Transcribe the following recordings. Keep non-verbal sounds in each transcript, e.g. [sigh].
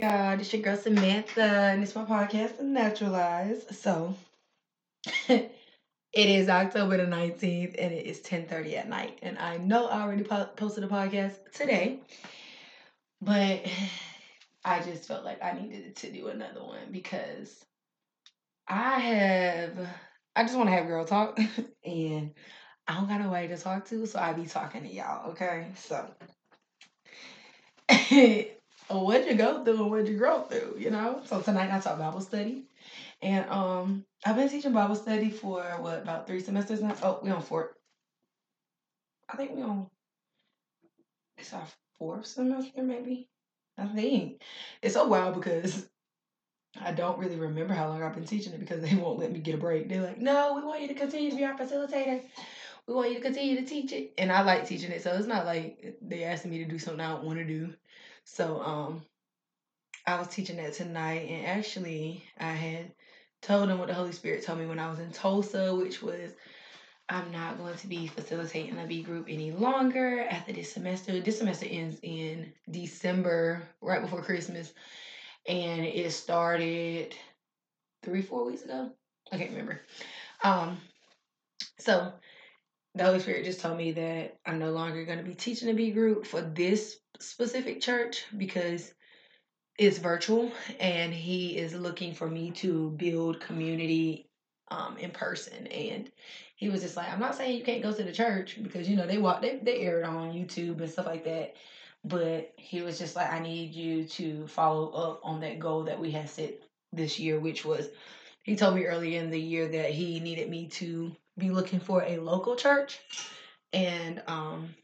Yeah, this your girl Samantha, and it's my podcast, Naturalize. So, [laughs] it is October the 19th, and it is 10.30 at night. And I know I already po- posted a podcast today, but [sighs] I just felt like I needed to do another one because I have, I just want to have girl talk, [laughs] and I don't got nobody to talk to, so I be talking to y'all, okay? So, [laughs] what'd you go through and what'd you grow through, you know? So tonight I taught Bible study. And um I've been teaching Bible study for what about three semesters now? Oh, we on four. I think we on it's our fourth semester, maybe. I think. It's so wild because I don't really remember how long I've been teaching it because they [laughs] won't let me get a break. They're like, no, we want you to continue to be our facilitator. We want you to continue to teach it. And I like teaching it, so it's not like they asking me to do something I don't want to do. So um I was teaching that tonight and actually I had told them what the Holy Spirit told me when I was in Tulsa, which was I'm not going to be facilitating a B group any longer after this semester. This semester ends in December, right before Christmas. And it started three, four weeks ago. I can't remember. Um, so the Holy Spirit just told me that I'm no longer going to be teaching a B group for this specific church because it's virtual and he is looking for me to build community um, in person. And he was just like i'm not saying you can't go to the church because you know they walk they, they air it on youtube and stuff like that. But he was just like i need you to follow up on that goal that we had set this year which was he told me earlier in the year that he needed me to be looking for a local church and um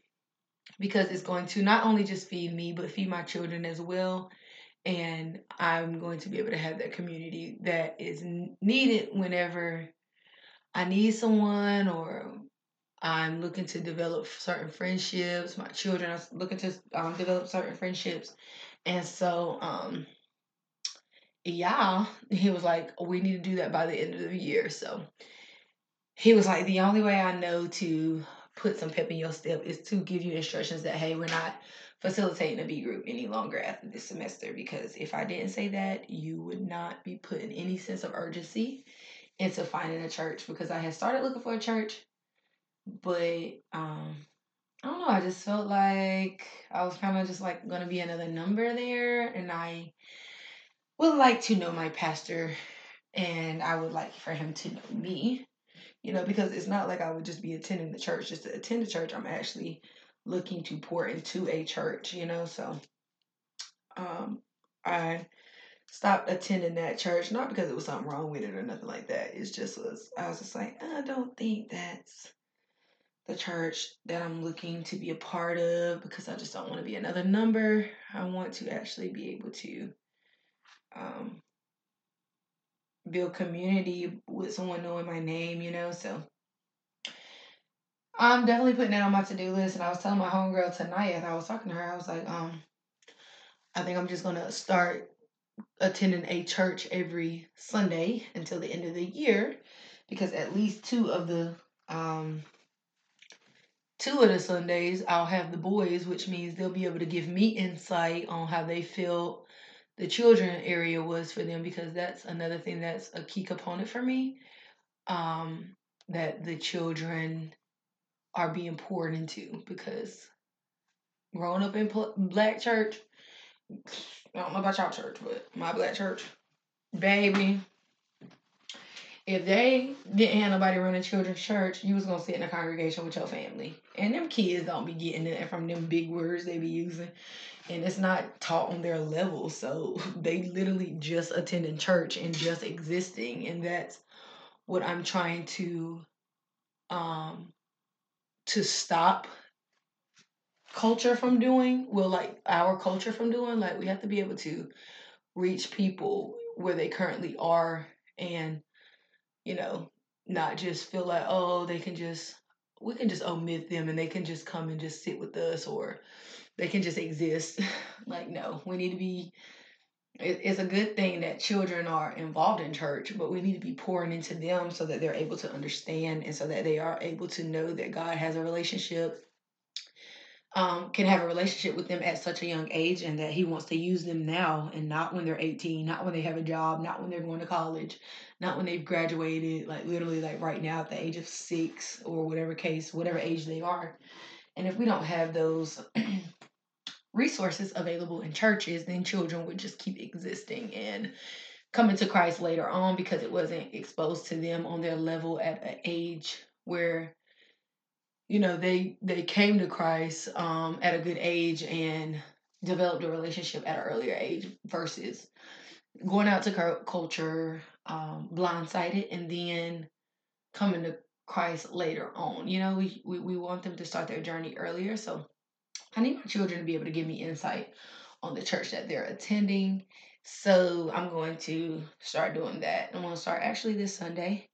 because it's going to not only just feed me but feed my children as well and I'm going to be able to have that community that is needed whenever I need someone or I'm looking to develop certain friendships. My children are looking to um, develop certain friendships, and so um, yeah, [laughs] he was like, we need to do that by the end of the year. So he was like, the only way I know to put some pep in your step is to give you instructions that hey, we're not facilitating a B group any longer after this semester because if I didn't say that, you would not be putting any sense of urgency into finding a church because I had started looking for a church, but um I don't know, I just felt like I was kind of just like going to be another number there and I would like to know my pastor and I would like for him to know me. You know, because it's not like I would just be attending the church just to attend the church. I'm actually looking to pour into a church, you know. So um I stopped attending that church, not because it was something wrong with it or nothing like that. It's just was I was just like, I don't think that's the church that I'm looking to be a part of because I just don't want to be another number. I want to actually be able to um build community with someone knowing my name, you know, so I'm definitely putting that on my to do list. And I was telling my homegirl tonight as I was talking to her, I was like, um, I think I'm just gonna start attending a church every Sunday until the end of the year, because at least two of the um two of the Sundays I'll have the boys, which means they'll be able to give me insight on how they feel the children area was for them because that's another thing that's a key component for me. Um, that the children are being poured into because growing up in black church, I don't know about y'all church, but my black church, baby, if they didn't have nobody running children's church, you was gonna sit in a congregation with your family. And them kids don't be getting it from them big words they be using. And it's not taught on their level. So they literally just attending church and just existing. And that's what I'm trying to um to stop culture from doing well like our culture from doing like we have to be able to reach people where they currently are and you know not just feel like oh they can just we can just omit them and they can just come and just sit with us or they can just exist. [laughs] Like no we need to be it, it's a good thing that children are involved in church but we need to be pouring into them so that they're able to understand and so that they are able to know that god has a relationship um, can have a relationship with them at such a young age and that he wants to use them now and not when they're 18 not when they have a job not when they're going to college not when they've graduated like literally like right now at the age of six or whatever case whatever age they are. And if we don't have those [clears throat] resources available in churches then children would just keep existing and coming to christ later on because it wasn't exposed to them on their level at an age where you know they they came to christ um at a good age and developed a relationship at an earlier age versus going out to culture um blindsided and then coming to christ later on. You know we, we we want them to start their journey earlier. So i need my children to be able to give me insight on the church that they're attending so i'm going to start doing that i'm going to start actually this sunday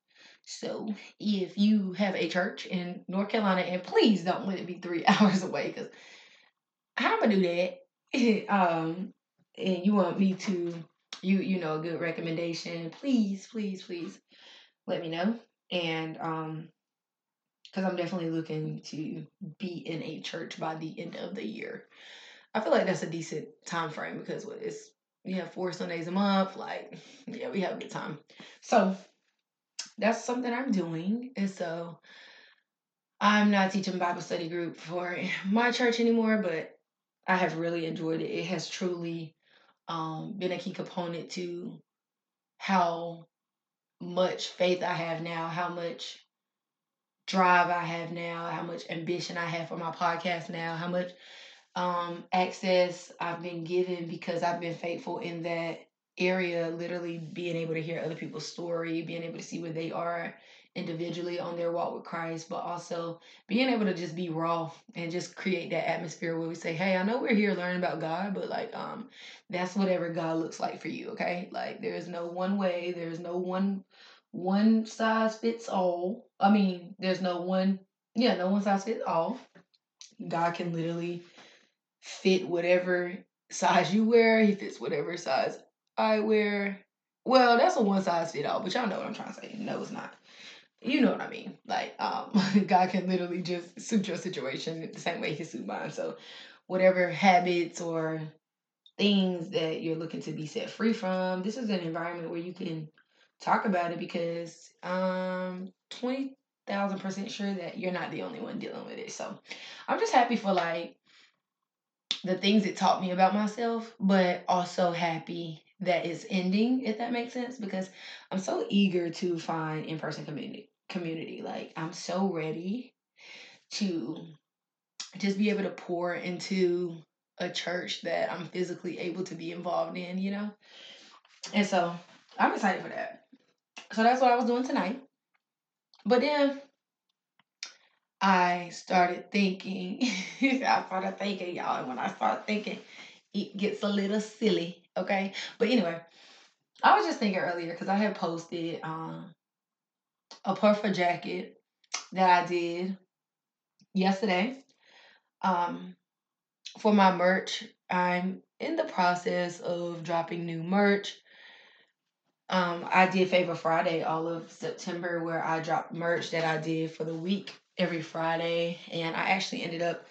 so if you have a church in North Carolina, and please don't let it be three [laughs] hours away, because how am I going to do that? [laughs] um, and you want me to, you you know, a good recommendation, please, please, please, let me know. And um, because I'm definitely looking to be in a church by the end of the year. I feel like that's a decent time frame because it's you have four Sundays a month, like [laughs] yeah, we have a good time. So that's something I'm doing. And so I'm not teaching Bible study group for [laughs] my church anymore, but I have really enjoyed it. It has truly um, been a key component to how much faith I have now, how much drive I have now, how much ambition I have for my podcast now, how much um, access I've been given because I've been faithful in that area literally being able to hear other people's story being able to see where they are individually on their walk with christ but also being able to just be raw and just create that atmosphere where we say hey i know we're here learning about god but like um that's whatever god looks like for you okay? Like there's no one way there's no one one size fits all i mean there's no one yeah no one size fits all god can literally fit whatever size you wear he fits whatever size I wear. Well, that's a one size fit all, but y'all know what I'm trying to say. No, it's not. You know what I mean. Like, um, [laughs] God can literally just suit your situation the same way He suit mine. So, whatever habits or things that you're looking to be set free from, this is an environment where you can talk about it because um, twenty thousand percent sure that you're not the only one dealing with it. So, I'm just happy for like the things it taught me about myself, but also happy that it's ending, if that makes sense, because I'm so eager to find in person community. Community, like I'm so ready to just be able to pour into a church that I'm physically able to be involved in, you know. And so I'm excited for that. So that's what I was doing tonight. But then I started thinking, [laughs] I started thinking, y'all, and when I start thinking, it gets a little silly, okay? But anyway, I was just thinking earlier because I had posted um, a puffer jacket that I did yesterday um, for my merch. I'm in the process of dropping new merch. Um, I did Favor Friday all of September where I dropped merch that I did for the week every Friday, and I actually ended up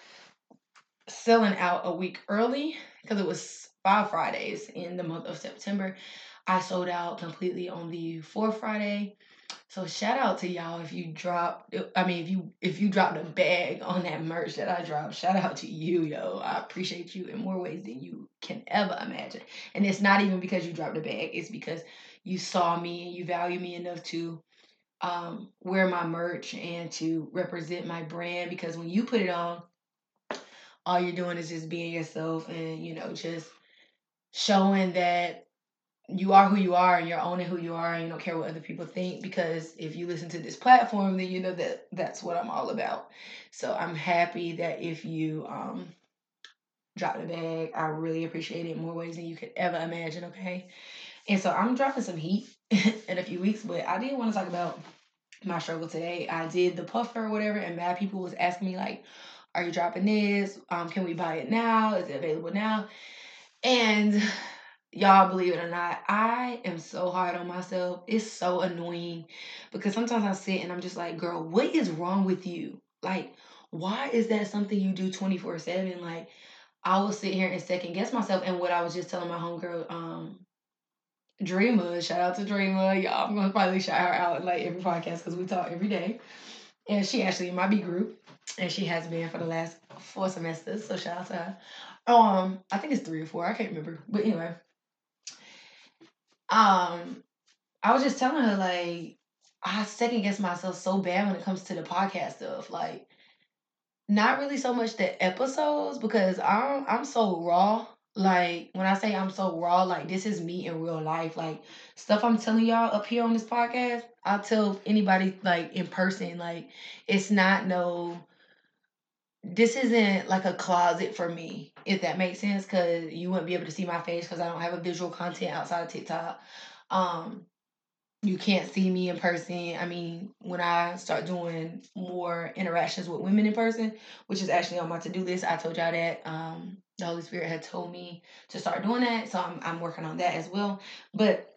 selling out a week early because it was five Fridays in the month of September. I sold out completely on the fourth Friday. So shout out to y'all if you dropped I mean if you if you dropped a bag on that merch that I dropped, shout out to you, yo. I appreciate you in more ways than you can ever imagine. And it's not even because you dropped a bag, it's because you saw me and you value me enough to um, wear my merch and to represent my brand because when you put it on, all you're doing is just being yourself and you know just showing that you are who you are and you're owning who you are and you don't care what other people think because if you listen to this platform then you know that that's what i'm all about. So i'm happy that if you um drop the bag i really appreciate it more ways than you could ever imagine okay and so i'm dropping some heat [laughs] in a few weeks but i did want to talk about my struggle today i did the puffer or whatever and mad people was asking me like are you dropping this? Um, can we buy it now? Is it available now? And y'all believe it or not, I am so hard on myself. It's so annoying because sometimes I sit and I'm just like, girl, what is wrong with you? Like, why is that something you do 24 7? Like, I will sit here and second guess myself. And what I was just telling my homegirl, um, Dreamer, shout out to Dreamer. Y'all, I'm gonna probably shout her out in like every podcast because we talk every day. And she actually in my B group, and she has been for the last four semesters. So shout out to her. Um, I think it's three or four. I can't remember, but anyway. Um, I was just telling her like I second guess myself so bad when it comes to the podcast stuff. Like, not really so much the episodes because I'm I'm so raw. Like when I say I'm so raw, like this is me in real life. Like stuff I'm telling y'all up here on this podcast, I'll tell anybody like in person. Like it's not no this isn't like a closet for me, if that makes sense, because you wouldn't be able to see my face because I don't have a visual content outside of TikTok. Um, you can't see me in person. I mean, when I start doing more interactions with women in person, which is actually on my to do list, I told y'all that um, the Holy Spirit had told me to start doing that, so I'm I'm working on that as well. But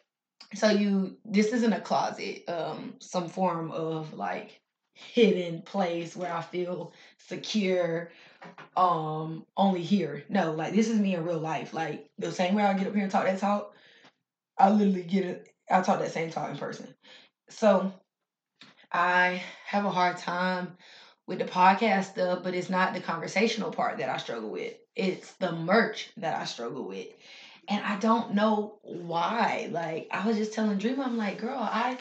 so you, this isn't a closet, um, some form of like hidden place where I feel secure um only here. No, like this is me in real life. Like the same way I get up here and talk that talk, I literally get it I talk that same talk in person. So I have a hard time with the podcast stuff, but it's not the conversational part that I struggle with. It's the merch that I struggle with. And I don't know why. Like I was just telling Dream, I'm like, girl, I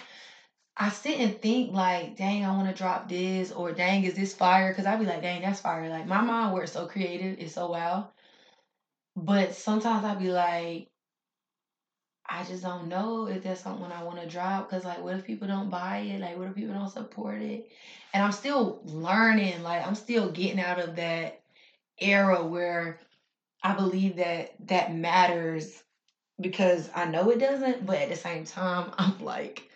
I sit and think like, dang, I want to drop this, or dang, is this fire? Because I'd be like, dang, that's fire. Like my mind works so creative, it's so wild. But sometimes I'd be like, I just don't know if that's something I want to drop. Cause like, what if people don't buy it? Like, what if people don't support it? And I'm still learning. Like, I'm still getting out of that era where I believe that that matters because I know it doesn't, but at the same time, [laughs] I'm like,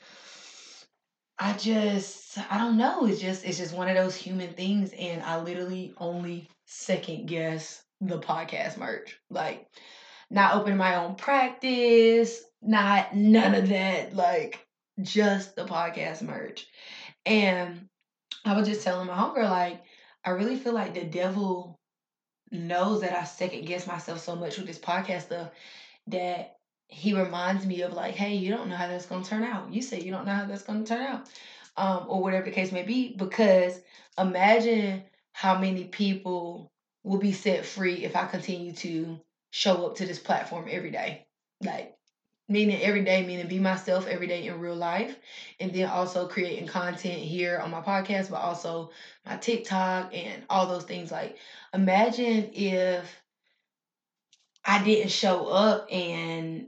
I just I don't know. It's just it's just one of those human things and I literally only second guess the podcast merch. Like not opening my own practice, not none of that, like just the podcast merch. And I was just telling my homegirl, like, I really feel like the devil knows that I second guess myself so much with this podcast stuff that he reminds me of like, hey, you don't know how that's gonna turn out. You say you don't know how that's gonna turn out. Um, or whatever the case may be, because imagine how many people will be set free if I continue to show up to this platform every day. Like meaning every day, meaning be myself every day in real life, and then also creating content here on my podcast, but also my TikTok and all those things. Like, imagine if I didn't show up and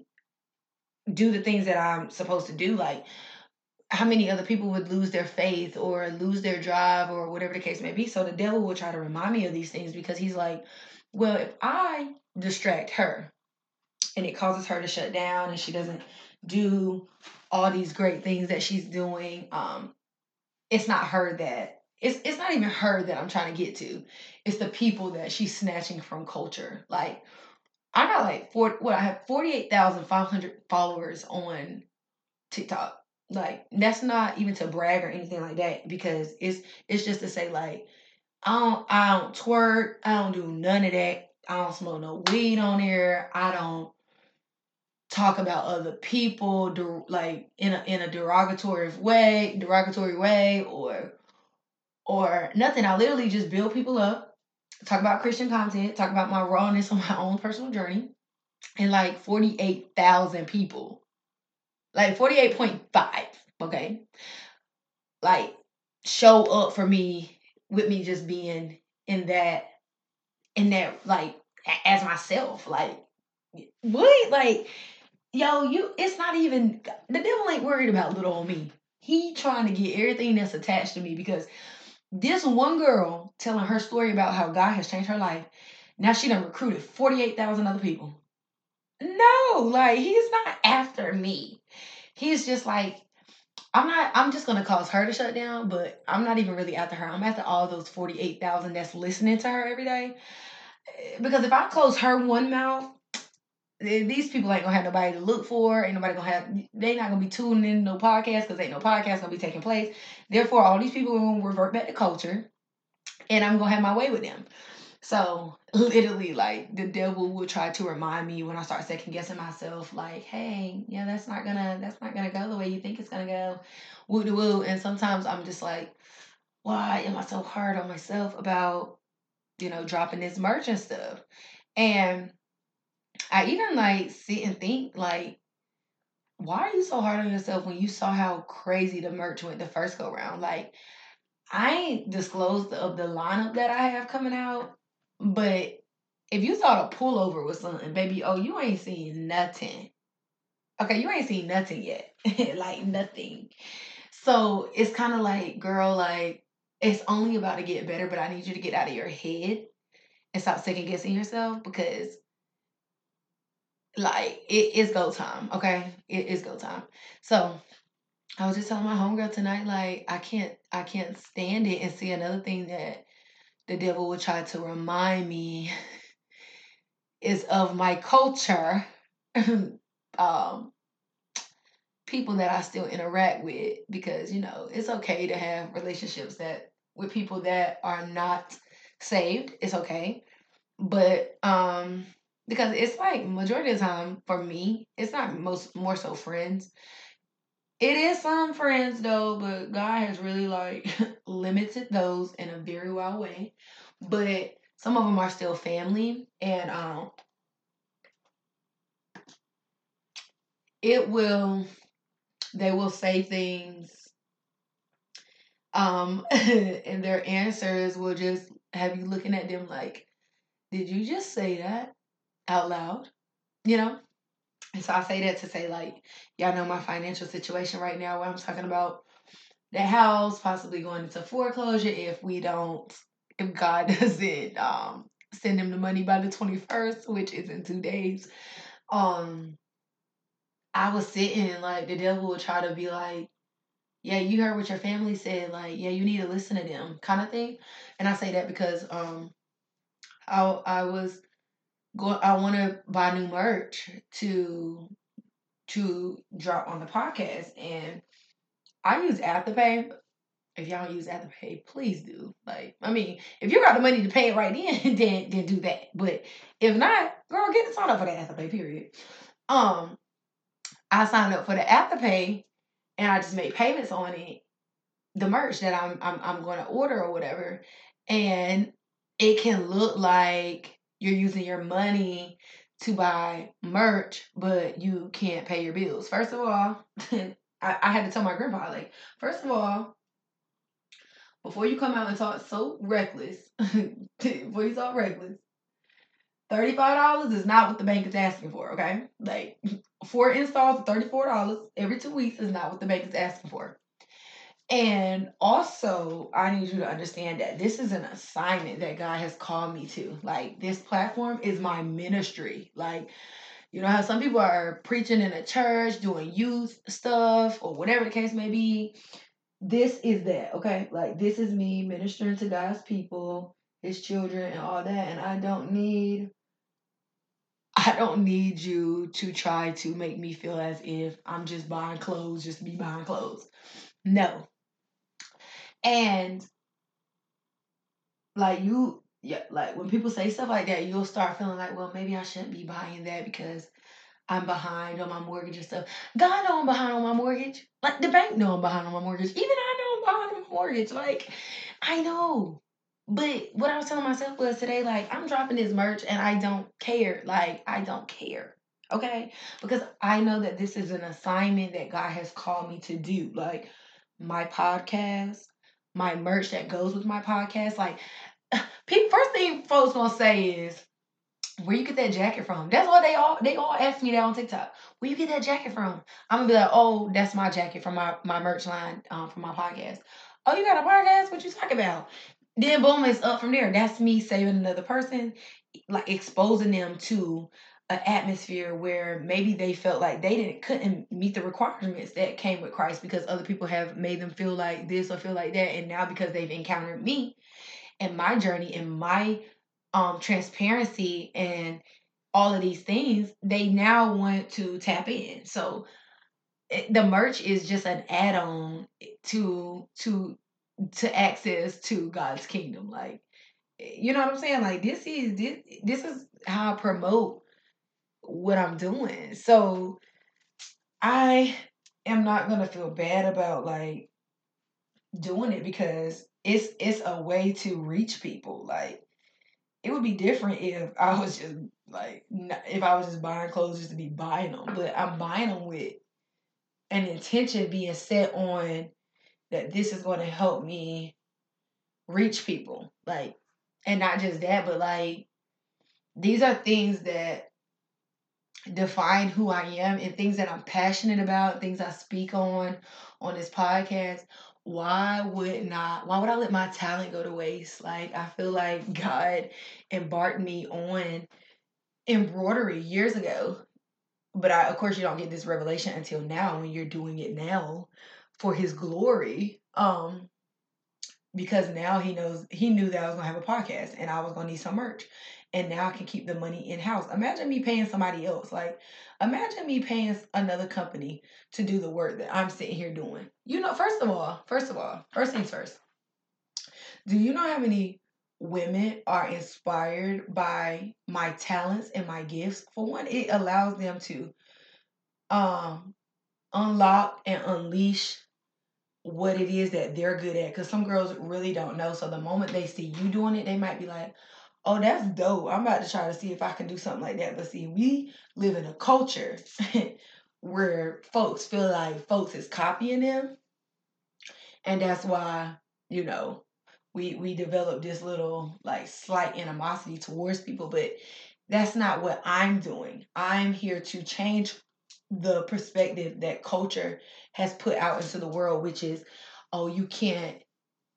do the things that I'm supposed to do, like how many other people would lose their faith or lose their drive or whatever the case may be. So the devil will try to remind me of these things because he's like, well, if I distract her and it causes her to shut down and she doesn't do all these great things that she's doing, um, it's not her that it's it's not even her that I'm trying to get to. It's the people that she's snatching from culture. Like I got like four. What I have forty eight thousand five hundred followers on TikTok. Like that's not even to brag or anything like that because it's it's just to say like I don't I don't twerk. I don't do none of that. I don't smoke no weed on here. I don't talk about other people like in a in a derogatory way, derogatory way or or nothing. I literally just build people up talk about Christian content, talk about my rawness on my own personal journey, and like 48,000 people. Like 48.5, okay? Like show up for me with me just being in that in that like as myself. Like what? Like yo, you it's not even the devil ain't worried about little old me. He trying to get everything that's attached to me because this one girl telling her story about how God has changed her life. Now she done recruited 48,000 other people. No, like he's not after me. He's just like, I'm not, I'm just gonna cause her to shut down, but I'm not even really after her. I'm after all those 48,000 that's listening to her every day. Eh, because if I close her one mouth, these people ain't gonna have nobody to look for. Ain't nobody gonna have. They not gonna be tuning in no podcast because ain't no podcast gonna be taking place. Therefore, all these people are gonna revert back to culture, and I'm gonna have my way with them. So literally, like the devil will try to remind me when I start second guessing myself, like, hey, yeah, that's not gonna that's not gonna go the way you think it's gonna go. Woo de woo. And sometimes I'm just like, why am I so hard on myself about, you know, dropping this merch and stuff? And I even like sit and think like, why are you so hard on yourself when you saw how crazy the merch went the first go round? Like, I ain't disclosed of the lineup that I have coming out, but if you thought a pullover was something, baby, oh, you ain't seen nothing. Okay, you ain't seen nothing yet. [laughs] like nothing. So it's kind of like, girl, like it's only about to get better, but I need you to get out of your head and stop second guessing yourself because like it is go time, okay? It is go time. So I was just telling my homegirl tonight, like, I can't I can't stand it and see another thing that the devil will try to remind me is of my culture. [clears throat] um people that I still interact with because you know it's okay to have relationships that with people that are not saved. It's okay, but um because it's like majority of the time for me, it's not most more so friends. It is some friends though, but God has really like [laughs] limited those in a very wild way. But some of them are still family, and um, it will they will say things um [laughs] and their answers will just have you looking at them like did you just say that out loud you know and so i say that to say like y'all know my financial situation right now where i'm talking about the house possibly going into foreclosure if we don't if god [laughs] doesn't um send him the money by the 21st which is in two days um I was sitting and like the devil would try to be like, yeah, you heard what your family said, like, yeah, you need to listen to them, kind of thing. And I say that because um, I I was going, I want to buy new merch to to drop on the podcast, and I use Afterpay. If y'all use Afterpay, please do. Like, I mean, if you got the money to pay it right in, [laughs] then then do that. But if not, girl, get signed up for the Afterpay. Period. Um, I signed up for the Afterpay and I just made payments on it, the merch that I'm I'm I'm going to order or whatever, and it can look like you're using your money to buy merch, but you can't pay your bills. First of all, [laughs] I, I had to tell my grandpa like, first of all, before you come out and talk so reckless, [laughs] before you talk reckless, $35 is not what the bank is asking for, okay? Like [laughs] four installs of $34 every two weeks is not what the bank is asking for. And also, I need you to understand that this is an assignment that God has called me to. Like, this platform is my ministry. Like, you know how some people are preaching in a church, doing youth stuff, or whatever the case may be. This is that, okay? Like, this is me ministering to God's people, His children, and all that. And I don't need I don't need you to try to make me feel as if I'm just buying clothes, just be buying clothes. No. And like you, yeah, like when people say stuff like that, you'll start feeling like, well, maybe I shouldn't be buying that because I'm behind on my mortgage and stuff. God know I'm behind on my mortgage. Like the bank know I'm behind on my mortgage. Even I know I'm behind on my mortgage. Like I know. But what I was telling myself was today, like, I'm dropping this merch and I don't care. Like, I don't care. Okay? Because I know that this is an assignment that God has called me to do. Like, my podcast, my merch that goes with my podcast. Like, [sighs] first thing folks gonna say is, where you get that jacket from? That's what they all they all ask me that on TikTok. Where you get that jacket from? I'm gonna be like, oh, that's my jacket from my my merch line um, from my podcast. Oh, you got a podcast? What you talking about? then boom, it's up from there. That's me saving another person, like exposing them to an atmosphere where maybe they felt like they didn't couldn't meet the requirements that came with Christ because other people have made them feel like this or feel like that, and now because they've encountered me and my journey and my um transparency and all of these things, they now want to tap in. So it, the merch is just an add-on to to to access to God's kingdom. Like You know what I'm saying? Like this is this this is how I promote what I'm doing. So I am not gonna feel bad about like doing it because it's it's a way to reach people. Like it would be different if I was just like if I was just buying clothes just to be buying them, but I'm buying them with an intention being set on that this is going to help me reach people. Like, and not just that, but like, these are things that define who I am and things that I'm passionate about, things I speak on on this podcast. Why would not why would I let my talent go to waste? Like I feel like [laughs] God embarked me on embroidery years ago. But I of course you don't get this revelation until now when you're doing it now for his glory. Um because now he knows he knew that I was gonna have a podcast and I was gonna need some merch. And now I can keep the money in house. Imagine me paying somebody else. Like, imagine me paying another company to do the work that I'm sitting here doing. You know, first of all, first of all, first things first. Do you know how many women are inspired by my talents and my gifts? For one, it allows them to um unlock and unleash what it is that they're good at because some girls really don't know so the moment they see you doing it they might be like oh that's dope. I'm about to try to see if i can do something like that. But see we live in a culture [laughs] where folks feel like folks is copying them. And that's why you know we we develop this little like slight animosity towards people. But that's not what i'm doing. I'm here to change the perspective that culture has put out into the world, which is, oh, you can't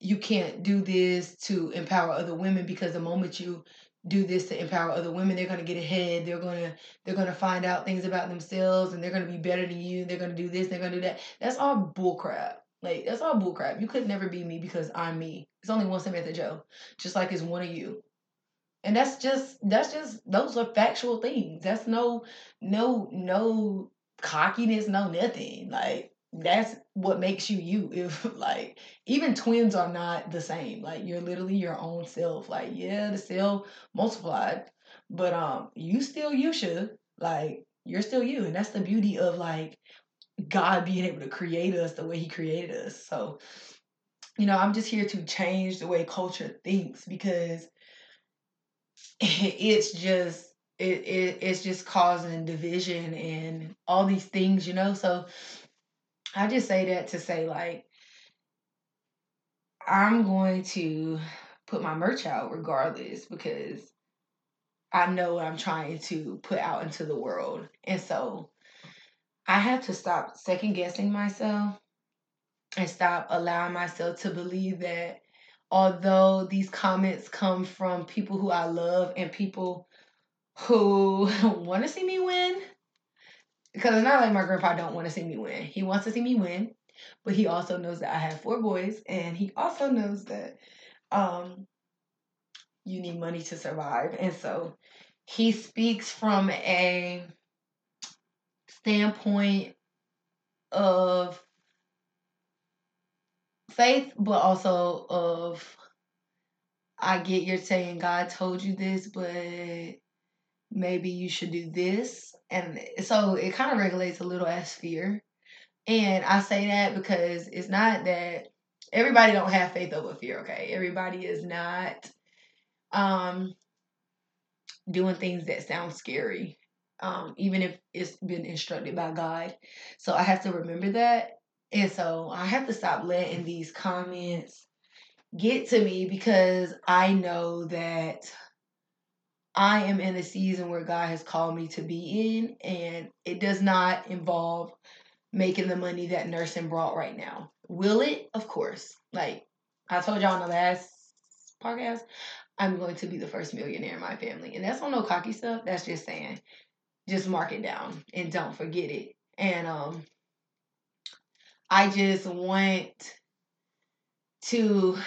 you can't do this to empower other women because the moment you do this to empower other women they're going to get ahead. They're going to they're going to find out things about themselves and they're going to be better than you. They're going to do this they're going to do that. That's all bullcrap. Like that's all bullcrap. You could never be me because i'm me. It's only one samantha joe just like it's one of you. And that's just that's just those are factual things. That's no no no cockiness, no nothing. Like that's what makes you you. [laughs] If like even twins are not the same. Like you're literally your own self. Like yeah, the cell multiplied, but um, you still you should like you're still you, and that's the beauty of like God being able to create us the way He created us. So you know, I'm just here to change the way culture thinks because [laughs] it's just it, it it's just causing division and all these things, you know. So I just say that to say like I'm going to put my merch out regardless because I know what I'm trying to put out into the world. And so I have to stop second guessing myself and stop allowing myself to believe that although these comments come from people who I love and people who [laughs] want to see me win. Because it's not like my grandpa don't want to see me win. He wants to see me win, but he also knows that I have four boys, and he also knows that um, you need money to survive. And so he speaks from a standpoint of faith, but also of I get you're saying God told you this, but maybe you should do this. And so it kind of regulates a little as fear. And I say that because it's not that everybody don't have faith over fear, okay? Everybody is not um doing things that sound scary. Um, even if it's been instructed by God. So I have to remember that. And so I have to stop letting these comments get to me because I know that I am in a season where God has called me to be in, and it does not involve making the money that nursing brought right now. Will it? Of course. Like I told y'all in the last podcast, I'm going to be the first millionaire in my family. And that's on no cocky stuff. That's just saying, just mark it down and don't forget it. And um I just want to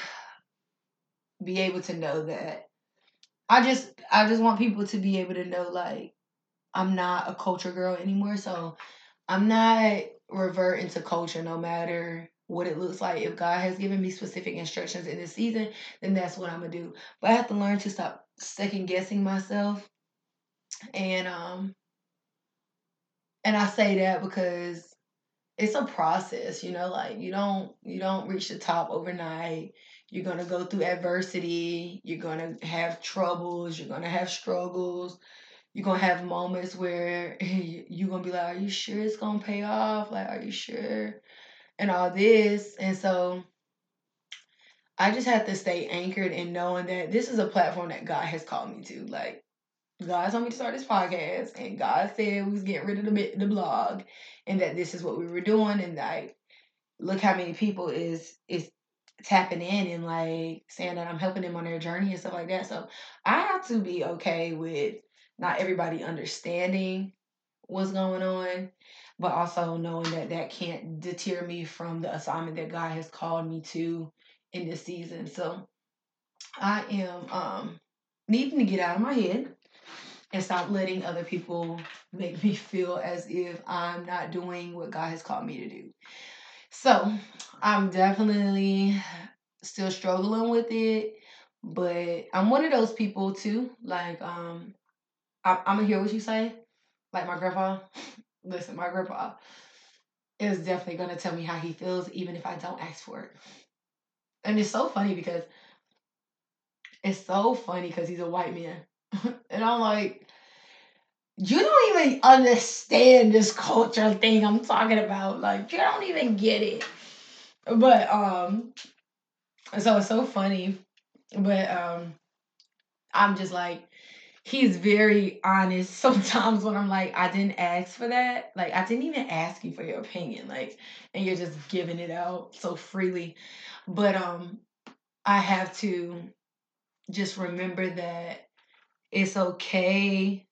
be able to know that I just I just want people to be able to know like I'm not a culture girl anymore. So I'm not reverting to culture no matter what it looks like. If God has given me specific instructions in this season, then that's what I'm gonna do. But I have to learn to stop second guessing myself. And um and I say that because it's a process, you know, like you don't you don't reach the top overnight. You're gonna go through adversity, you're gonna have troubles, you're gonna have struggles, you're gonna have moments where [laughs] you're gonna be like, Are you sure it's gonna pay off? Like, are you sure? And all this. And so I just have to stay anchored in knowing that this is a platform that God has called me to. Like, God told me to start this podcast, and God said we was getting rid of the the blog, and that this is what we were doing, and like, look how many people is is tapping in and like saying that I'm helping them on their journey and stuff like that. So I have to be okay with not everybody understanding what's going on, but also knowing that that can't deter me from the assignment that God has called me to in this season. So I am um needing to get out of my head and stop letting other people make me feel as if I'm not doing what God has called me to do. So I'm definitely still struggling with it, but I'm one of those people too. Like, um, I, I'm gonna hear what you say. Like my grandpa, [laughs] listen, my grandpa is definitely gonna tell me how he feels, even if I don't ask for it. And it's so funny because it's so funny because he's a white man, [laughs] and I'm like, you don't even understand this culture thing I'm talking about. Like, you don't even get it. But um, so it's so funny. But um, I'm just like, he's very honest [laughs] sometimes when I'm like, I didn't ask for that. Like, I didn't even ask you for your opinion. Like, and you're just giving it out so freely. But um, I have to just remember that it's okay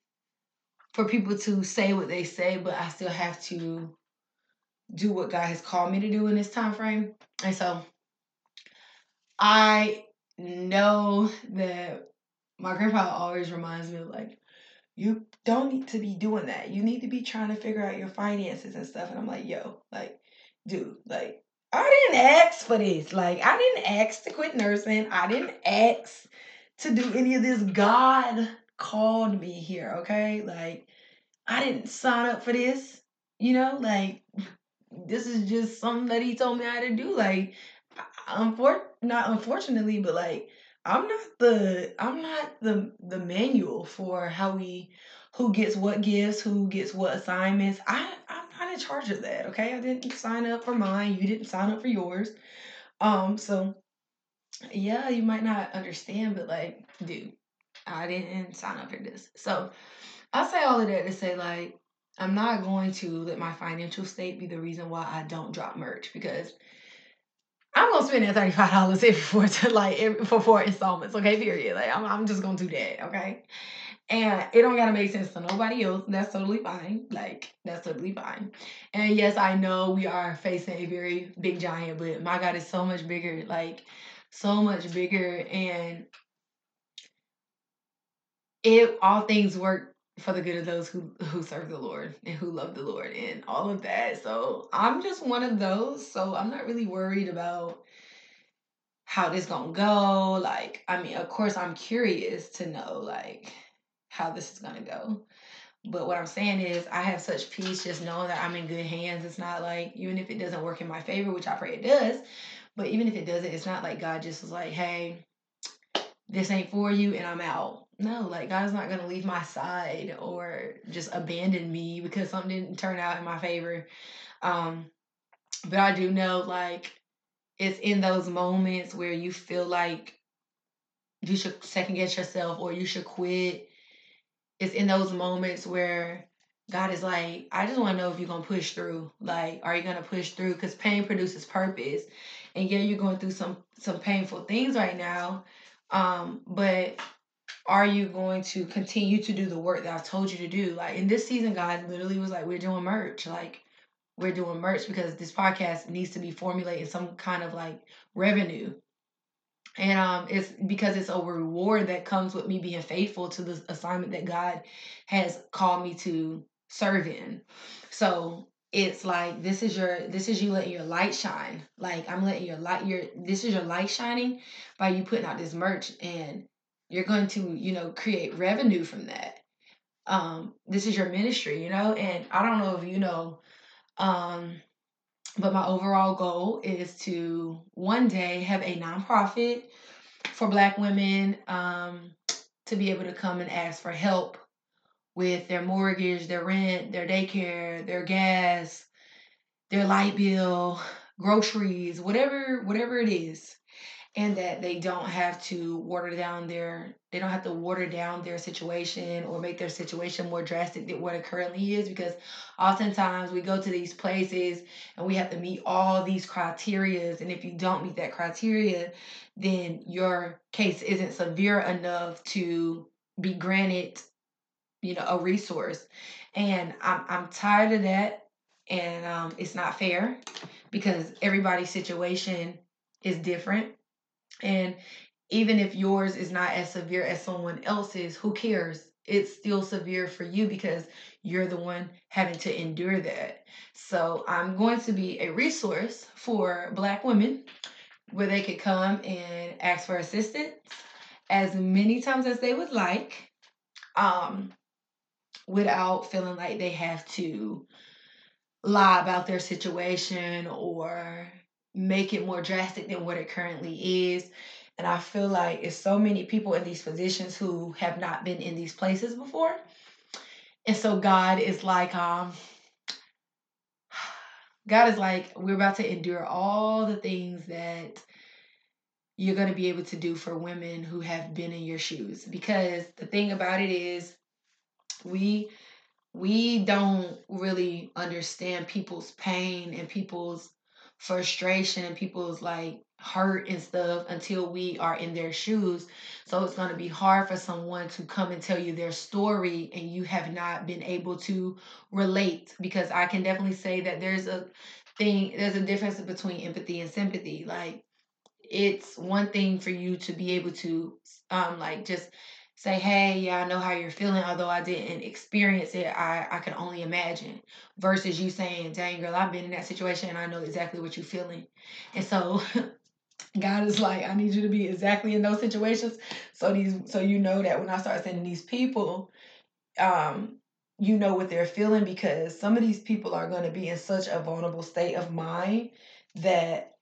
for people to say what they say, but I still have to do what God has called me to do in this time frame. And so I know that my grandpa always reminds me of like, you don't need to be doing that. You need to be trying to figure out your finances and stuff. And I'm like, yo, like, dude, like, I didn't ask for this. Like, I didn't ask to quit nursing. I didn't ask to do any of this. God called me here, okay? Like, I didn't sign up for this, you know? Like, this is just something that he told me how to do. Like, unfor- not unfortunately, but like, I'm not the I'm not the the manual for how we who gets what gifts, who gets what assignments. I I'm not in charge of that. Okay, I didn't sign up for mine. You didn't sign up for yours. Um, so yeah, you might not understand, but like, dude, I didn't sign up for this. So I say all of that to say like I'm not going to let my financial state be the reason why I don't drop merch because I'm gonna spend that thirty five dollars [laughs] every four to like every, for four installments. Okay, period. Like I'm, I'm just gonna do that. Okay, and it don't gotta make sense to nobody else. That's totally fine. Like that's totally fine. And yes, I know we are facing a very big giant, but my God is so much bigger. Like so much bigger, and it all things work for the good of those who who serve the Lord and who love the Lord and all of that. So I'm just one of those. So I'm not really worried about how this gonna go. Like, I mean, of course I'm curious to know like how this is gonna go. But what I'm saying is I have such peace just knowing that I'm in good hands. It's not like even if it doesn't work in my favor, which I pray it does, but even if it doesn't, it's not like God just was like, hey, this ain't for you and I'm out. No, like God's not gonna leave my side or just abandon me because something didn't turn out in my favor. Um, but I do know like it's in those moments where you feel like you should second guess yourself or you should quit. It's in those moments where God is like, I just want to know if you're gonna push through. Like, are you gonna push through? Because pain produces purpose. And yeah, you're going through some some painful things right now. Um, but are you going to continue to do the work that I've told you to do? Like in this season, God literally was like, We're doing merch. Like we're doing merch because this podcast needs to be formulating some kind of like revenue. And um it's because it's a reward that comes with me being faithful to the assignment that God has called me to serve in. So it's like this is your this is you letting your light shine. Like I'm letting your light your this is your light shining by you putting out this merch and you're going to, you know, create revenue from that. Um, this is your ministry, you know, and I don't know if you know, um, but my overall goal is to one day have a nonprofit for black women um, to be able to come and ask for help with their mortgage, their rent, their daycare, their gas, their light bill, groceries, whatever whatever it is. And that they don't have to water down their they don't have to water down their situation or make their situation more drastic than what it currently is because oftentimes we go to these places and we have to meet all these criterias and if you don't meet that criteria then your case isn't severe enough to be granted you know, a resource. And I'm I'm tired of that. And um, it's not fair because everybody's situation is different. And even if yours is not as severe as someone else's, who cares? It's still severe for you because you're the one having to endure that. So I'm going to be a resource for Black women where they could come and ask for assistance as many times as they would like. Um, without feeling like they have to lie about their situation or make it more drastic than what it currently is. And I feel like it's so many people in these positions who have not been in these places before. And so God is like, um, God is like, we're about to endure all the things that you're going to be able to do for women who have been in your shoes. Because the thing about it is, we we don't really understand people's pain and people's frustration and people's like hurt and stuff until we are in their shoes. So it's going to be hard for someone to come and tell you their story and you have not been able to relate because I can definitely say that there's a thing there's a difference between empathy and sympathy. Like it's one thing for you to be able to um like just say, hey, yeah, I know how you're feeling, although I didn't experience it, I, I can only imagine. Versus you saying, dang girl, I've been in that situation and I know exactly what you're feeling. And so [laughs] God is like, I need you to be exactly in those situations. So these so you know that when I start sending these people, um, you know what they're feeling because some of these people are going to be in such a vulnerable state of mind that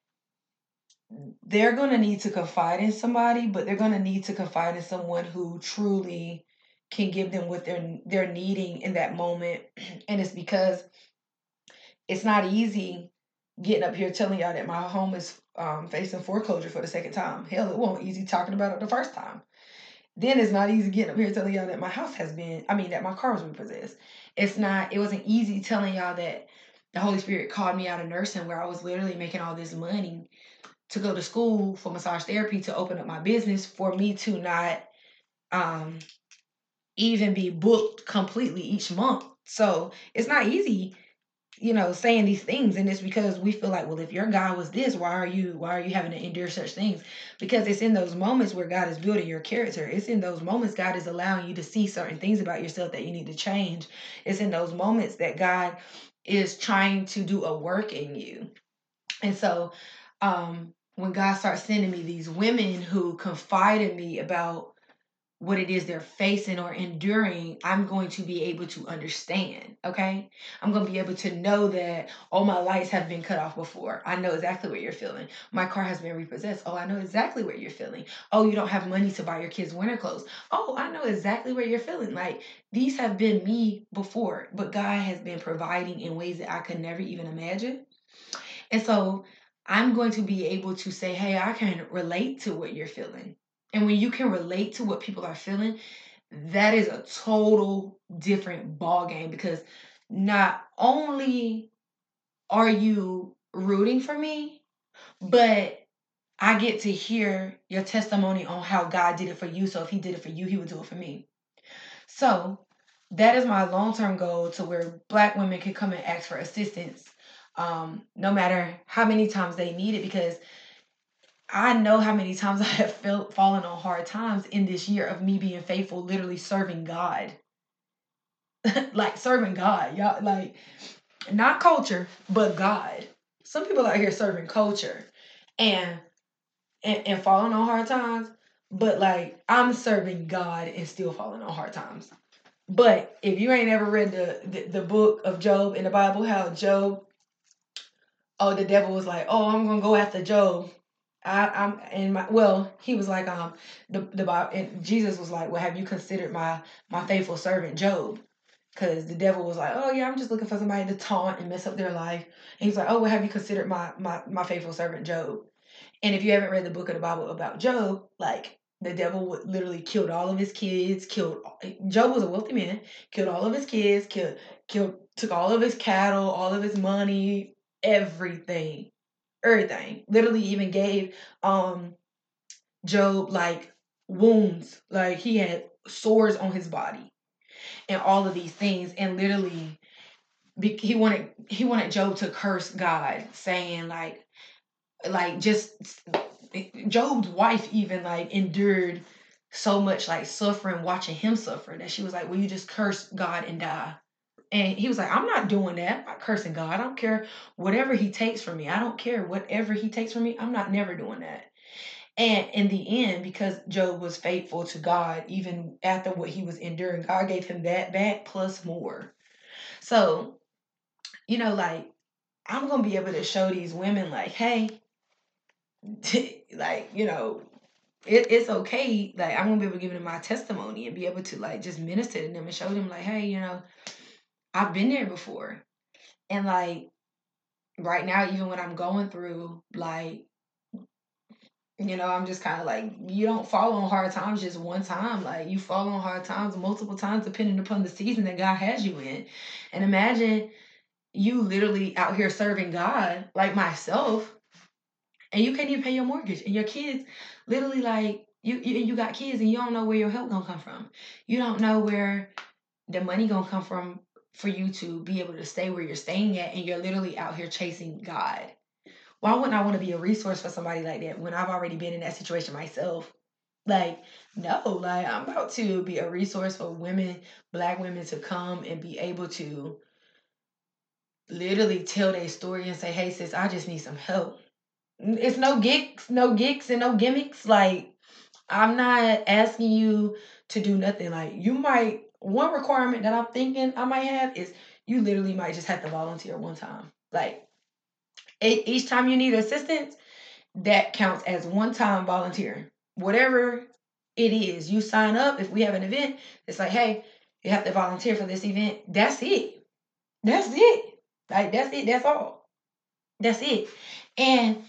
they're going to need to confide in somebody, but they're going to need to confide in someone who truly can give them what they're they're needing in that moment. [clears throat] And it's because it's not easy getting up here telling y'all that my home is um, facing foreclosure for the second time. Hell, it won't easy talking about it the first time. Then it's not easy getting up here telling y'all that my house has been, I mean, that my car was repossessed. It's not, it wasn't easy telling y'all that the Holy Spirit called me out of nursing where I was literally making all this money to go to school for massage therapy to open up my business for me to not um even be booked completely each month. So it's not easy, you know, saying these things. And it's because we feel like, well, if your God was this, why are you why are you having to endure such things? Because it's in those moments where God is building your character. It's in those moments God is allowing you to see certain things about yourself that you need to change. It's in those moments that God is trying to do a work in you. And so um when God starts sending me these women who confide in me about what it is they're facing or enduring, I'm going to be able to understand. Okay. I'm going to be able to know that, oh, my lights have been cut off before. I know exactly what you're feeling. My car has been repossessed. Oh, I know exactly what you're feeling. Oh, you don't have money to buy your kids winter clothes. Oh, I know exactly what you're feeling. Like these have been me before, but God has been providing in ways that I could never even imagine. And so I'm going to be able to say, hey, I can relate to what you're feeling. And when you can relate to what people are feeling, that is a total different ball game because not only are you rooting for me, but I get to hear your testimony on how God did it for you. So if he did it for you, he would do it for me. So that is my long-term goal to where black women can come and ask for assistance um, no matter how many times they need it, because I know how many times [laughs] I have felt fallen on hard times in this year of me being faithful, literally serving God. [laughs] like serving God. Y'all like not culture, but God. Some people out here serving culture and and, and falling on hard times, but like I'm serving God and still falling on hard times. But if you ain't ever read the, the, the book of Job in the Bible, how Job, oh, the devil was like, oh, I'm gonna go after Job. I, I'm in my well, he was like, um, the the and Jesus was like, well, have you considered my my faithful servant Job? Because the devil was like, oh yeah, I'm just looking for somebody to taunt and mess up their life. And he's like, oh, well, have you considered my my my faithful servant Job? And if you haven't read the book of the Bible about Job, like the devil would literally killed all of his kids, killed Job was a wealthy man, killed all of his kids, killed killed took all of his cattle, all of his money, everything. Everything. Literally even gave um Job like wounds. Like he had sores on his body and all of these things and literally he wanted he wanted Job to curse God saying like like just Job's wife even like endured so much like suffering watching him suffer that she was like, Will you just curse God and die? And he was like, I'm not doing that. I'm not cursing God. I don't care whatever he takes from me. I don't care whatever he takes from me. I'm not never doing that. And in the end, because Job was faithful to God, even after what he was enduring, God gave him that back plus more. So, you know, like, I'm going to be able to show these women, like, hey, [laughs] like you know it, it's okay like i'm gonna be able to give them my testimony and be able to like just minister to them and show them like hey you know i've been there before. And like right now even when i'm going through like you know i'm just kind of like you don't fall on hard times just one time like you fall on hard times multiple times depending upon the season that god has you in. And imagine you literally out here serving god like myself and you can't even pay your mortgage and your kids literally like you you, you got kids and you don't know where your help gonna come from. You don't know where the money gonna come from for you to be able to stay where you're staying at and you're literally out here chasing god why wouldn't i want to be a resource for somebody like that when i've already been in that situation myself like no like i'm about to be a resource for women black women to come and be able to literally tell their story and say hey sis i just need some help it's no gigs, no gigs and no gimmicks. Like I'm not asking you to do nothing. Like you might one requirement that I'm thinking I might have is you literally might just have to volunteer one time. Like each time you need assistance, that counts as one time volunteering. Whatever it is, you sign up. If we have an event, it's like, hey, you have to volunteer for this event. That's it. That's it. Like that's it. That's all. That's it. And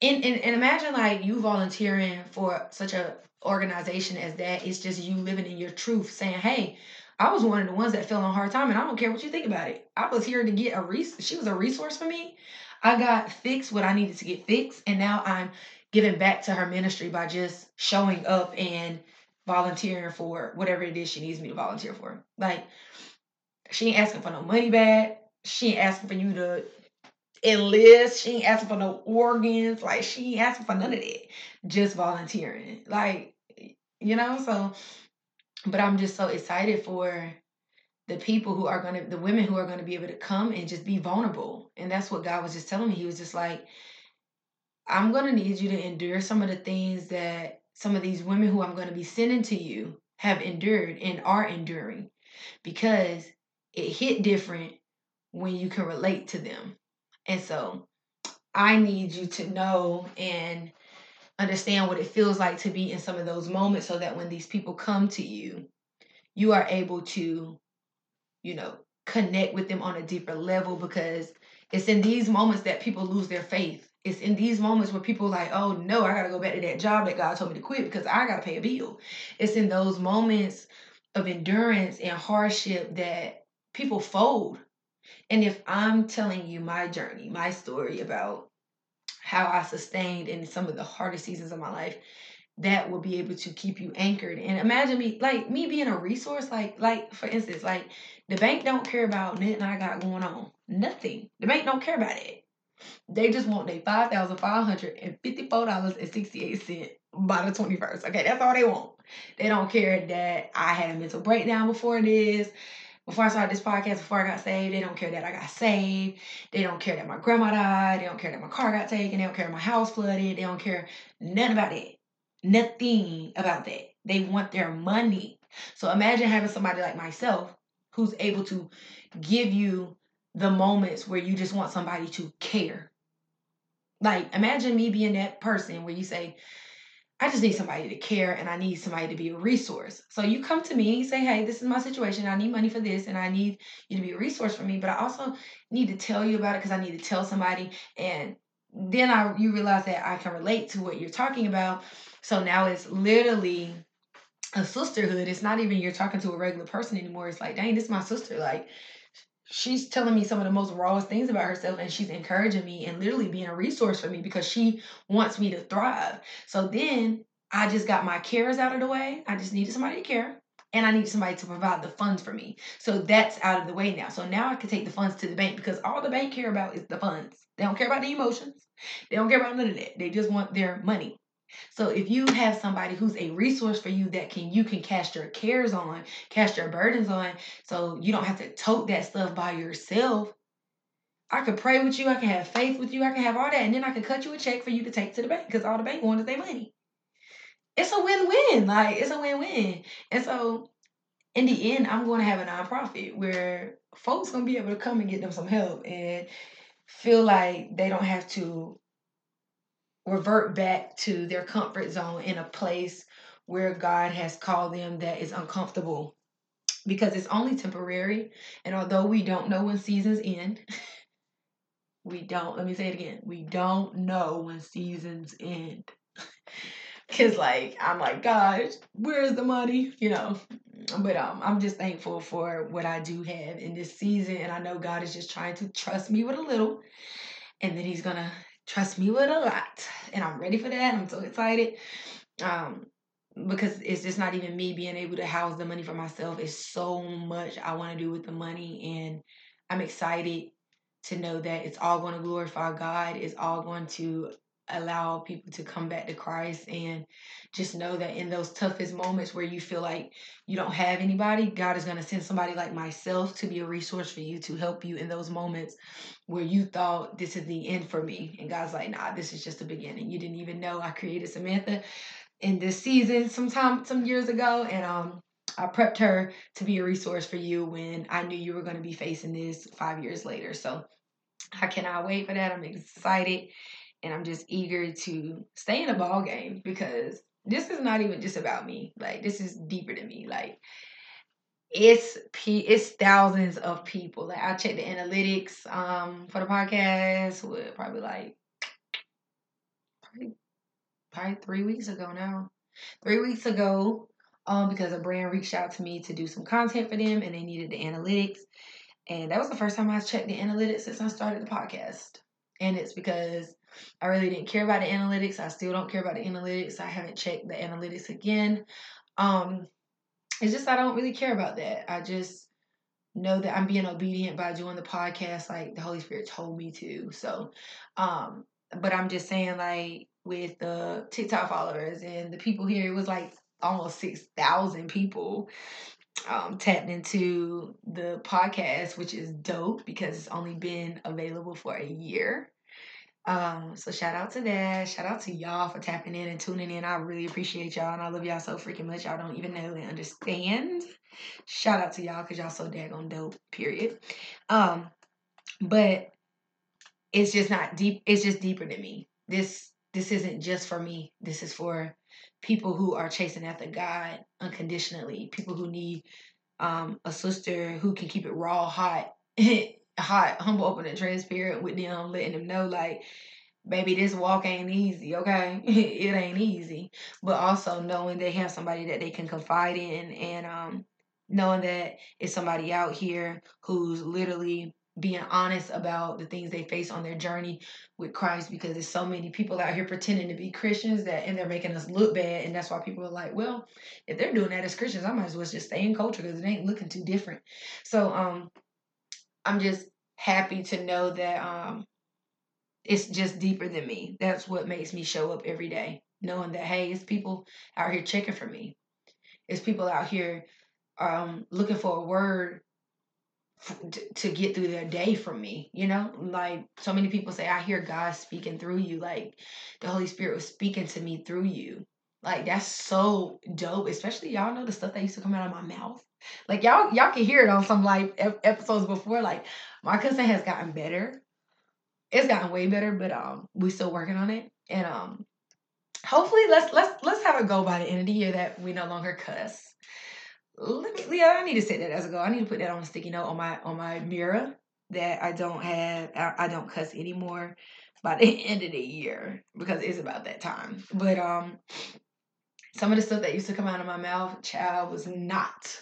and, and, and imagine like you volunteering for such a organization as that it's just you living in your truth saying hey i was one of the ones that fell on hard time and i don't care what you think about it i was here to get a res she was a resource for me i got fixed what i needed to get fixed and now i'm giving back to her ministry by just showing up and volunteering for whatever it is she needs me to volunteer for like she ain't asking for no money back she ain't asking for you to enlist. She ain't asking for no organs. Like she ain't asking for none of that. Just volunteering. Like, you know, so but I'm just so excited for the people who are gonna the women who are gonna be able to come and just be vulnerable. And that's what God was just telling me. He was just like, I'm gonna need you to endure some of the things that some of these women who I'm gonna be sending to you have endured and are enduring because it hit different when you can relate to them. And so I need you to know and understand what it feels like to be in some of those moments so that when these people come to you, you are able to, you know, connect with them on a deeper level because it's in these moments that people lose their faith. It's in these moments where people like, oh no, I gotta go back to that job that God told me to quit because I gotta pay a bill. It's in those moments of endurance and hardship that people fold and if I'm telling you my journey, my story about how I sustained in some of the hardest seasons of my life, that will be able to keep you anchored. And imagine me like me being a resource, like like for instance, like the bank don't care about nothing I got going on. Nothing. The bank don't care about it. They just want their five thousand five hundred and fifty-four dollars and sixty-eight cent by the twenty-first. Okay, that's all they want. They don't care that I had a mental breakdown before this before I started this podcast, before I got saved, they don't care that I got saved. They don't care that my grandma died. They don't care that my car got taken. They don't care my house flooded. They don't care none about it. Nothing about that. They want their money. So imagine having somebody like myself who's able to give you the moments where you just want somebody to care. Like, imagine me being that person where you say, I just need somebody to care and I need somebody to be a resource. So you come to me, and say, hey, this is my situation. I need money for this and I need you to be a resource for me. But I also need to tell you about it because I need to tell somebody. And then I you realize that I can relate to what you're talking about. So now it's literally a sisterhood. It's not even you're talking to a regular person anymore. It's like, dang, this is my sister. Like she's telling me some of the most rawest things about herself and she's encouraging me and literally being a resource for me because she wants me to thrive. So then I just got my cares out of the way. I just needed somebody to care and I need somebody to provide the funds for me. So that's out of the way now. So now I can take the funds to the bank because all the bank care about is the funds. They don't care about the emotions. They don't care about none of that. They just want their money. So if you have somebody who's a resource for you that can you can cast your cares on, cast your burdens on, so you don't have to tote that stuff by yourself. I could pray with you, I can have faith with you, I can have all that, and then I can cut you a check for you to take to the bank because all the bank wants is their money. It's a win-win. Like it's a win-win. And so in the end, I'm going to have a nonprofit where folks gonna be able to come and get them some help and feel like they don't have to revert back to their comfort zone in a place where God has called them that is uncomfortable because it's only temporary. And although we don't know when seasons end, [laughs] we don't, let me say it again, we don't know when seasons end. [laughs] Cause like I'm like, gosh, where's the money? You know. But um I'm just thankful for what I do have in this season. And I know God is just trying to trust me with a little. And then he's gonna trust me with a lot. And I'm ready for that. I'm so excited. Um, because it's just not even me being able to house the money for myself. It's so much I want to do with the money. And I'm excited to know that it's all going to glorify God. It's all going to allow people to come back to Christ and just know that in those toughest moments where you feel like you don't have anybody, God is going to send somebody like myself to be a resource for you to help you in those moments where you thought this is the end for me. And God's like, nah, this is just the beginning. You didn't even know I created Samantha in this season sometime some years ago and um I prepped her to be a resource for you when I knew you were going to be facing this 5 years later. So I cannot wait for that. I'm excited and I'm just eager to stay in a ball game because this is not even just about me. Like this is deeper than me. Like it's it's thousands of people. Like I checked the analytics um for the podcast with probably like probably three weeks ago now. Three weeks ago, um, because a brand reached out to me to do some content for them and they needed the analytics. And that was the first time I checked the analytics since I started the podcast. And it's because I really didn't care about the analytics. I still don't care about the analytics. I haven't checked the analytics again. Um, it's just I don't really care about that. I just know that I'm being obedient by doing the podcast like the Holy Spirit told me to. So, um, but I'm just saying like with the TikTok followers and the people here, it was like almost six thousand people um, tapped into the podcast, which is dope because it's only been available for a year. Um, so shout out to that. Shout out to y'all for tapping in and tuning in. I really appreciate y'all and I love y'all so freaking much. Y'all don't even know and understand. Shout out to y'all because y'all so daggone dope, period. Um, but it's just not deep, it's just deeper than me. This this isn't just for me. This is for people who are chasing after God unconditionally, people who need um a sister who can keep it raw, hot, [laughs] hot, humble, open, and transparent with them, letting them know like, baby, this walk ain't easy, okay? [laughs] it ain't easy. But also knowing they have somebody that they can confide in and um knowing that it's somebody out here who's literally being honest about the things they face on their journey with Christ because there's so many people out here pretending to be Christians that and they're making us look bad and that's why people are like, well, if they're doing that as Christians, I might as well just stay in culture because it ain't looking too different. So um I'm just happy to know that um it's just deeper than me. That's what makes me show up every day, knowing that hey, it's people out here checking for me. It's people out here um looking for a word to get through their day from me you know? Like so many people say i hear god speaking through you like the holy spirit was speaking to me through you. Like that's so dope especially y'all know the stuff that used to come out of my mouth. Like y'all y'all can hear it on some like episodes before like my cousin has gotten better. It's gotten way better but um we still working on it. And um hopefully let's let's let's have a go by the end of the year that we no longer cuss let me Leah, I need to set that as a goal. I need to put that on a sticky note on my on my mirror that I don't have I, I don't cuss anymore by the [laughs] end of the year because it's about that time. But um some of the stuff that used to come out of my mouth, child, was not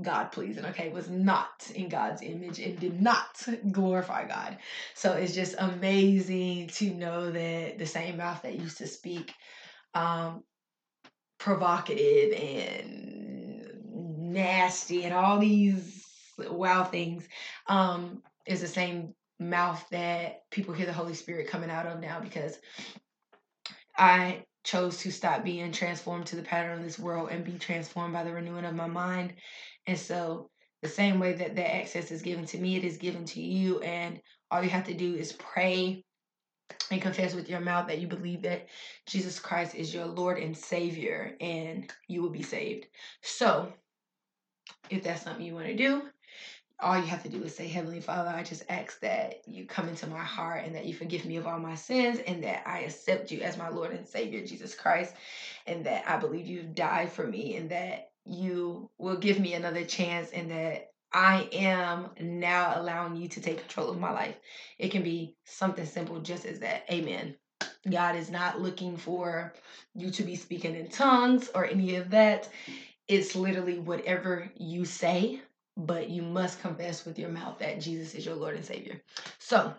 God pleasing, okay, was not in God's image and did not glorify God. So it's just amazing to know that the same mouth that used to speak um provocative and nasty and all these wow things um, is the same mouth that people hear the Holy Spirit coming out of now because I chose to stop being transformed to the pattern of this world and be transformed by the renewing of my mind. And so, the same way that that access is given to me, it is given to you. And all you have to do is pray and confess with your mouth that you believe that Jesus Christ is your Lord and Savior, and you will be saved. So, if that's something you want to do, all you have to do is say, Heavenly Father, I just ask that you come into my heart and that you forgive me of all my sins and that I accept you as my Lord and Savior, Jesus Christ, and that I believe you've died for me and that you will give me another chance and that I am now allowing you to take control of my life. It can be something simple just as that. Amen. God is not looking for you to be speaking in tongues or any of that. It's literally whatever you say, but you must confess with your mouth that Jesus is your Lord and Savior. So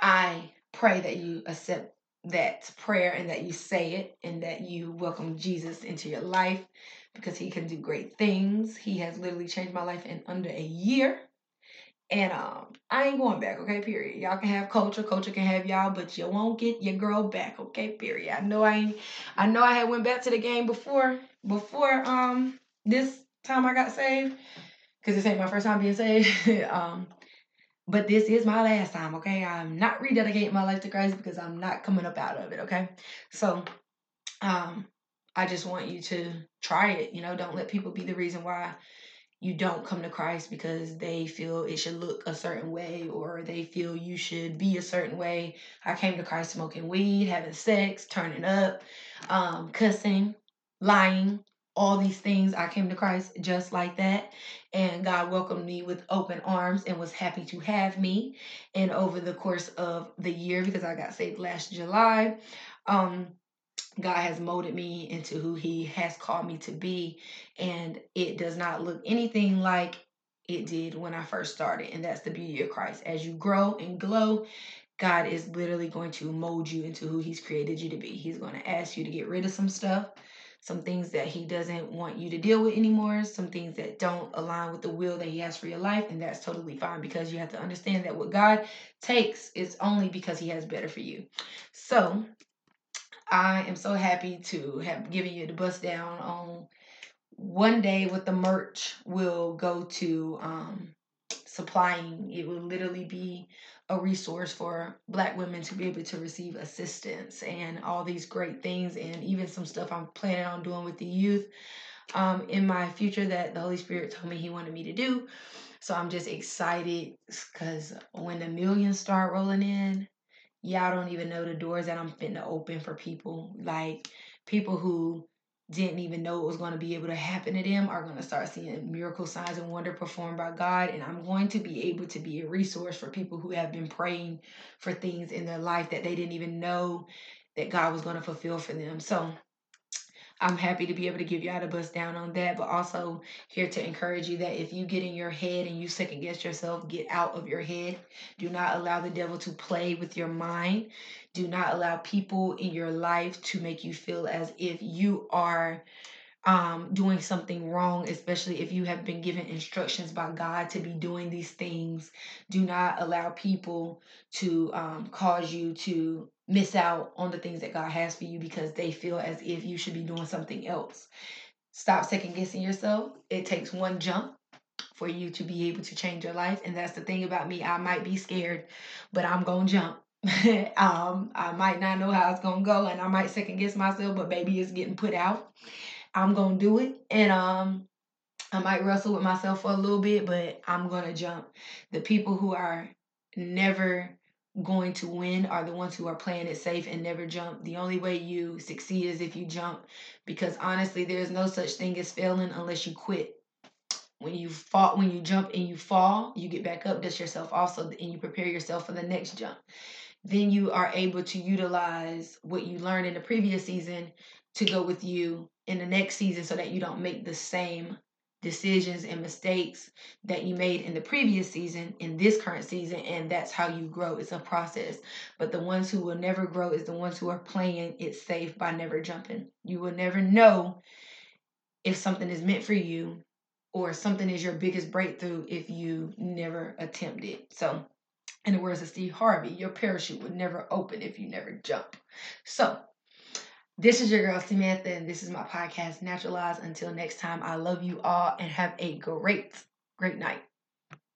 I pray that you accept that prayer and that you say it and that you welcome Jesus into your life because he can do great things. He has literally changed my life in under a year. And um, I ain't going back, okay, period. Y'all can have culture, culture can have y'all, but you won't get your girl back, okay, period. I know I ain't I know I had went back to the game before before um this time I got saved. Cause this ain't my first time being saved. [laughs] um but this is my last time, okay? I'm not rededicating my life to Christ because I'm not coming up out of it, okay? So um I just want you to try it, you know, don't let people be the reason why you don't come to Christ because they feel it should look a certain way or they feel you should be a certain way. I came to Christ smoking weed, having sex, turning up, um, cussing, lying, all these things. I came to Christ just like that. And God welcomed me with open arms and was happy to have me. And over the course of the year, because I got saved last July, um, God has molded me into who He has called me to be. And it does not look anything like it did when I first started. And that's the beauty of Christ. As you grow and glow, God is literally going to mold you into who He's created you to be. He's going to ask you to get rid of some stuff, some things that He doesn't want you to deal with anymore, some things that don't align with the will that He has for your life. And that's totally fine because you have to understand that what God takes is only because He has better for you. So, I am so happy to have given you the bust down on one day with the merch will go to um, supplying. It will literally be a resource for black women to be able to receive assistance and all these great things and even some stuff I'm planning on doing with the youth um, in my future that the Holy Spirit told me he wanted me to do. So I'm just excited because when the millions start rolling in, y'all don't even know the doors that I'm fitting to open for people. Like people who didn't even know it was going to be able to happen to them are going to start seeing miracle signs and wonder performed by God. And I'm going to be able to be a resource for people who have been praying for things in their life that they didn't even know that God was going to fulfill for them. So I'm happy to be able to give y'all a bust down on that, but also here to encourage you that if you get in your head and you second guess yourself, get out of your head. Do not allow the devil to play with your mind. Do not allow people in your life to make you feel as if you are um, doing something wrong, especially if you have been given instructions by God to be doing these things. Do not allow people to um, cause you to miss out on the things that God has for you because they feel as if you should be doing something else. Stop second guessing yourself. It takes one jump for you to be able to change your life. And that's the thing about me. I might be scared, but I'm going to jump. [laughs] um, I might not know how it's going to go and I might second guess myself, but baby, it's getting put out. I'm going to do it. And um, I might wrestle with myself for a little bit, but I'm going to jump. The people who are never going to win are the ones who are playing it safe and never jump. The only way you succeed is if you jump because honestly there's no such thing as failing unless you quit. When you fall when you jump and you fall, you get back up, dust yourself also and you prepare yourself for the next jump. Then you are able to utilize what you learned in the previous season to go with you in the next season so that you don't make the same decisions and mistakes that you made in the previous season in this current season and that's how you grow. It's a process. But the ones who will never grow is the ones who are playing it safe by never jumping. You will never know if something is meant for you or something is your biggest breakthrough if you never attempt it. So in the words of steve harvey your parachute would never open if you never jump. So this is your girl Samantha, and this is my podcast, Naturalize. Until next time, I love you all and have a great, great night.